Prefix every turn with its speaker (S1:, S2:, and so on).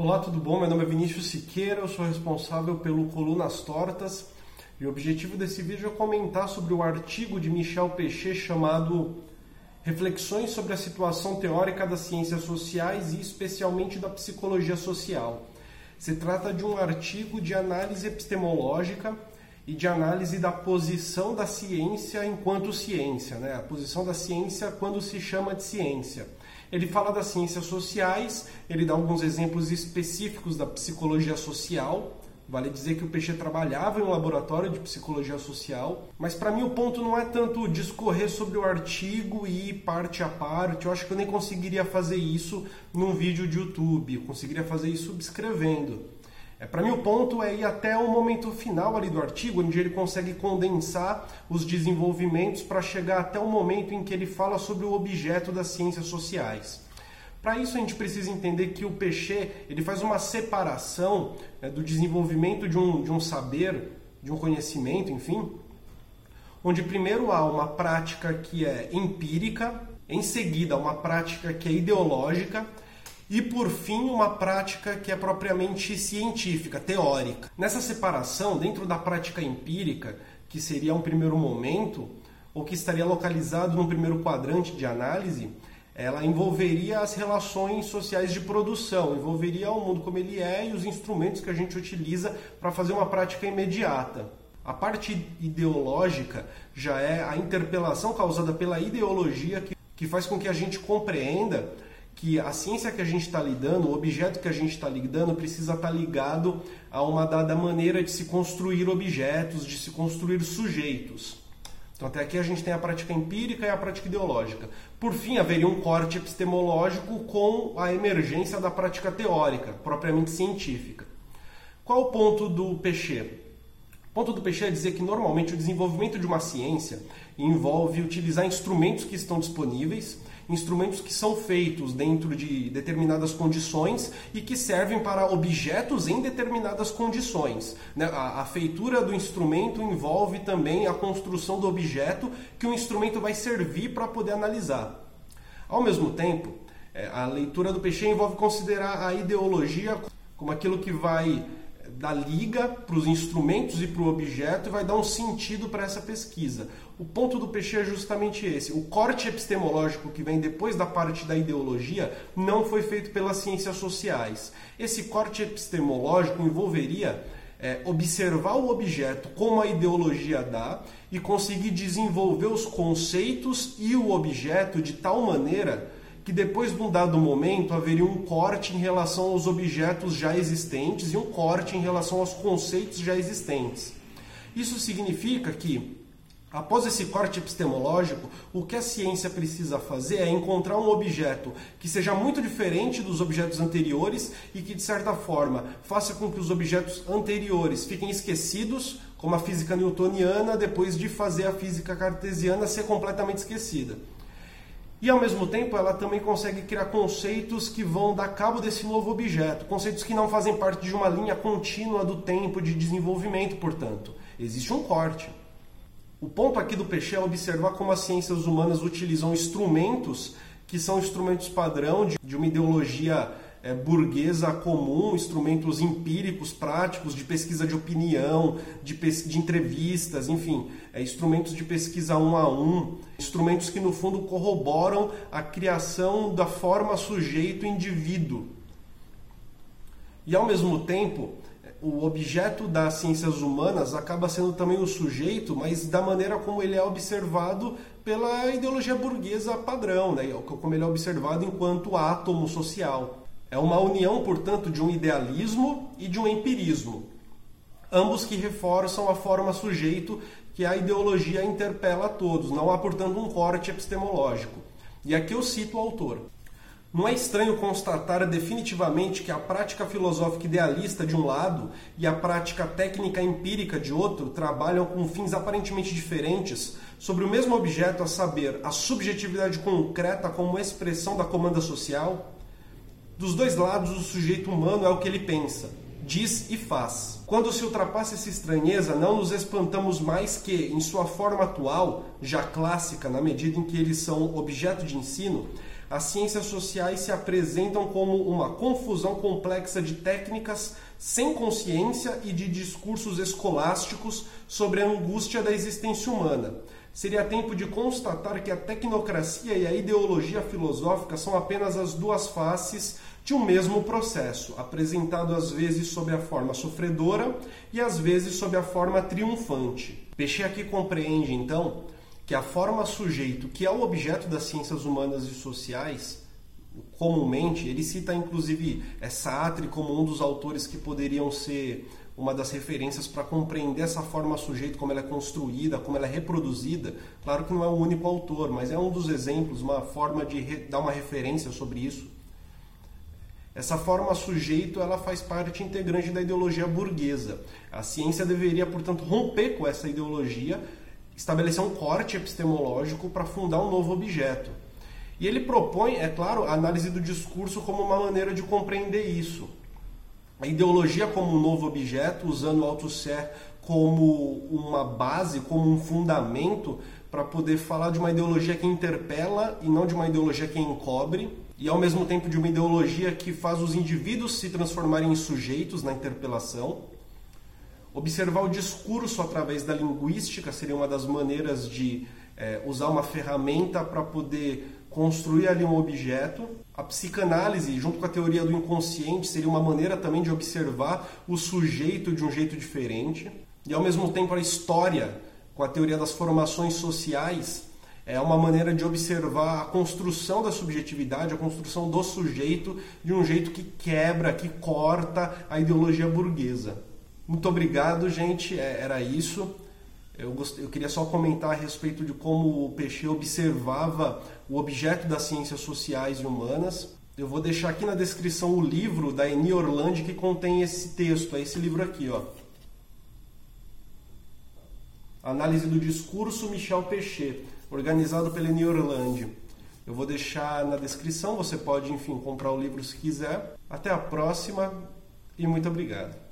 S1: Olá, tudo bom? Meu nome é Vinícius Siqueira, eu sou responsável pelo Colunas Tortas e o objetivo desse vídeo é comentar sobre o artigo de Michel Pechet chamado Reflexões sobre a situação teórica das ciências sociais e especialmente da psicologia social. Se trata de um artigo de análise epistemológica e de análise da posição da ciência enquanto ciência, né? a posição da ciência quando se chama de ciência. Ele fala das ciências sociais, ele dá alguns exemplos específicos da psicologia social. Vale dizer que o Peixe trabalhava em um laboratório de psicologia social, mas para mim o ponto não é tanto discorrer sobre o artigo e ir parte a parte. Eu acho que eu nem conseguiria fazer isso num vídeo de YouTube, eu conseguiria fazer isso escrevendo. É, Para mim, o ponto é ir até o momento final ali do artigo, onde ele consegue condensar os desenvolvimentos para chegar até o momento em que ele fala sobre o objeto das ciências sociais. Para isso, a gente precisa entender que o Pechet ele faz uma separação né, do desenvolvimento de um, de um saber, de um conhecimento, enfim, onde primeiro há uma prática que é empírica, em seguida, uma prática que é ideológica e por fim uma prática que é propriamente científica, teórica. Nessa separação, dentro da prática empírica, que seria um primeiro momento, ou que estaria localizado no primeiro quadrante de análise, ela envolveria as relações sociais de produção, envolveria o mundo como ele é e os instrumentos que a gente utiliza para fazer uma prática imediata. A parte ideológica já é a interpelação causada pela ideologia que, que faz com que a gente compreenda que a ciência que a gente está lidando, o objeto que a gente está lidando, precisa estar tá ligado a uma dada maneira de se construir objetos, de se construir sujeitos. Então, até aqui a gente tem a prática empírica e a prática ideológica. Por fim, haveria um corte epistemológico com a emergência da prática teórica, propriamente científica. Qual o ponto do Pechet? O ponto do Pechet é dizer que normalmente o desenvolvimento de uma ciência envolve utilizar instrumentos que estão disponíveis instrumentos que são feitos dentro de determinadas condições e que servem para objetos em determinadas condições. Né? A, feitura do instrumento envolve também a construção do objeto que o instrumento vai servir para poder analisar. Ao mesmo tempo, é, a leitura do peixe envolve considerar a ideologia como aquilo que vai da liga para os instrumentos e para o objeto e vai dar um sentido para essa pesquisa. O ponto do peixe é justamente esse. O corte epistemológico que vem depois da parte da ideologia não foi feito pelas ciências sociais. Esse corte epistemológico envolveria é, observar o objeto como a ideologia dá e conseguir desenvolver os conceitos e o objeto de tal maneira que depois de um dado momento haveria um corte em relação aos objetos já existentes e um corte em relação aos conceitos já existentes. Isso significa que, após esse corte epistemológico, o que a ciência precisa fazer é encontrar um objeto que seja muito diferente dos objetos anteriores e que, de certa forma, faça com que os objetos anteriores fiquem esquecidos, como a física newtoniana, depois de fazer a física cartesiana ser completamente esquecida. E ao mesmo tempo ela também consegue criar conceitos que vão dar cabo desse novo objeto, conceitos que não fazem parte de uma linha contínua do tempo de desenvolvimento, portanto. Existe um corte. O ponto aqui do Peixe é observar como as ciências humanas utilizam instrumentos que são instrumentos padrão de, uma ideologia é, burguesa comum, instrumentos empíricos, práticos, de pesquisa de opinião, de, de entrevistas, enfim, é, instrumentos de pesquisa um a um, instrumentos que no fundo corroboram a criação da forma sujeito-indivíduo. E ao mesmo tempo, o objeto das ciências humanas acaba sendo também o sujeito, mas da maneira como ele é observado pela ideologia burguesa padrão, né? como ele é observado enquanto átomo social. É uma união, portanto, de um idealismo e de um empirismo, ambos que reforçam a forma sujeito que a ideologia interpela a todos. Não há, portanto, um corte epistemológico. E aqui eu cito o autor. Não é estranho constatar definitivamente que a prática filosófica idealista de um lado e a prática técnica empírica de outro trabalham com fins aparentemente diferentes sobre o mesmo objeto, a saber, a subjetividade concreta como expressão da comanda social? Dos dois lados, o sujeito humano é o que ele pensa. diz e faz. Quando se ultrapassa essa estranheza, não nos espantamos mais que, em sua forma atual, já clássica, na medida em que eles são objeto de ensino, as ciências sociais se apresentam como uma confusão complexa de técnicas sem consciência e de discursos escolásticos sobre a angústia da existência humana. Seria tempo de constatar que a tecnocracia e a ideologia filosófica são apenas as duas faces de um mesmo processo, apresentado às vezes sob a forma sofredora e às vezes sob a forma triunfante. Peixe aqui compreende, então, que a forma sujeito, que é o objeto das ciências humanas e sociais, comumente, ele cita inclusive Sartre como um dos autores que poderiam ser uma das referências para compreender essa forma sujeito, como ela é construída, como ela é reproduzida. Claro que não é o único autor, mas é um dos exemplos, uma forma de dar uma referência sobre isso. Essa forma sujeito ela faz parte integrante da ideologia burguesa. A ciência deveria, portanto, romper com essa ideologia estabelecer um corte epistemológico para fundar um novo objeto. E ele propõe, é claro, a análise do discurso como uma maneira de compreender isso. A ideologia como um novo objeto, usando o Althusser como uma base, como um fundamento para poder falar de uma ideologia que interpela e não de uma ideologia que encobre, e ao mesmo tempo de uma ideologia que faz os indivíduos se transformarem em sujeitos na interpelação. Observar o discurso através da linguística seria uma das maneiras de é, usar uma ferramenta para poder construir ali um objeto. A psicanálise, junto com a teoria do inconsciente, seria uma maneira também de observar o sujeito de um jeito diferente. E ao mesmo tempo a história, com a teoria das formações sociais, é uma maneira de observar a construção da subjetividade, a construção do sujeito de um jeito que quebra, que corta a ideologia burguesa. Muito obrigado, gente. É, era isso. Eu, gost... eu queria só comentar a respeito de como o Peixe observava o objeto das ciências sociais e humanas. Eu vou deixar aqui na descrição o livro da Eni Orlandi que contém esse texto, é esse livro aqui, ó. Análise do discurso Michel Peixe, organizado pela Eni Orlandi. Eu vou deixar na descrição, você pode, enfim, comprar o livro se quiser. Até a próxima e muito obrigado.